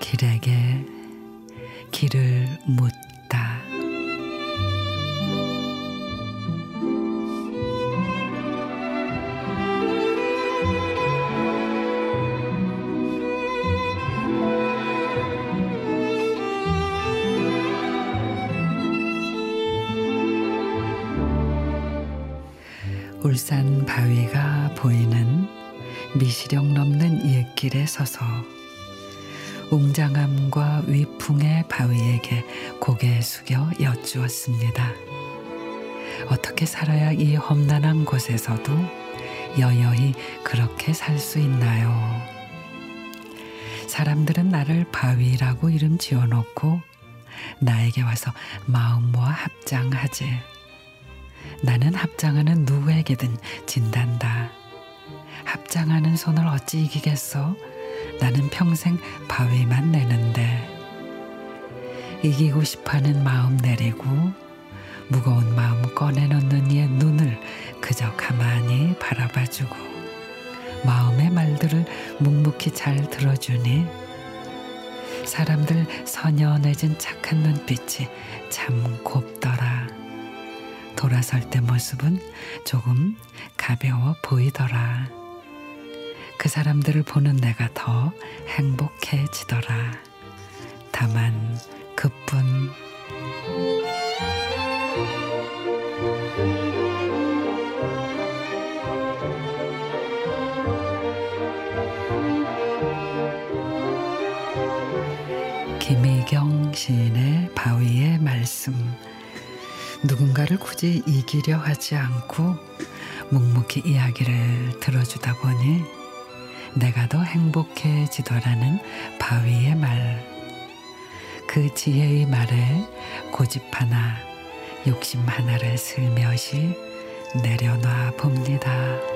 길에게 길을 묻 울산 바위가 보이는 미시령 넘는 옛길에 서서 웅장함과 위풍의 바위에게 고개 숙여 여쭈었습니다. 어떻게 살아야 이 험난한 곳에서도 여여히 그렇게 살 수 있나요? 사람들은 나를 바위라고 이름 지어놓고 나에게 와서 마음 모아 합장하지. 나는 합장하는 누구에게든 진단다. 합장하는 손을 어찌 이기겠어? 나는 평생 바위만 내는데. 이기고 싶어하는 마음 내리고 무거운 마음 꺼내놓는 이의 눈을 그저 가만히 바라봐주고 마음의 말들을 묵묵히 잘 들어주니 사람들 선연해진 착한 눈빛이 참 곱더라. 돌아설 때 모습은 조금 가벼워 보이더라. 그 사람들을 보는 내가 더 행복해지더라. 다만 그뿐 김희경 시인의 바위의 말씀 누군가를 굳이 이기려 하지 않고 묵묵히 이야기를 들어주다 보니 내가 더 행복해지더라는 바위의 말. 그 지혜의 말에 고집 하나, 욕심 하나를 슬며시 내려놔 봅니다.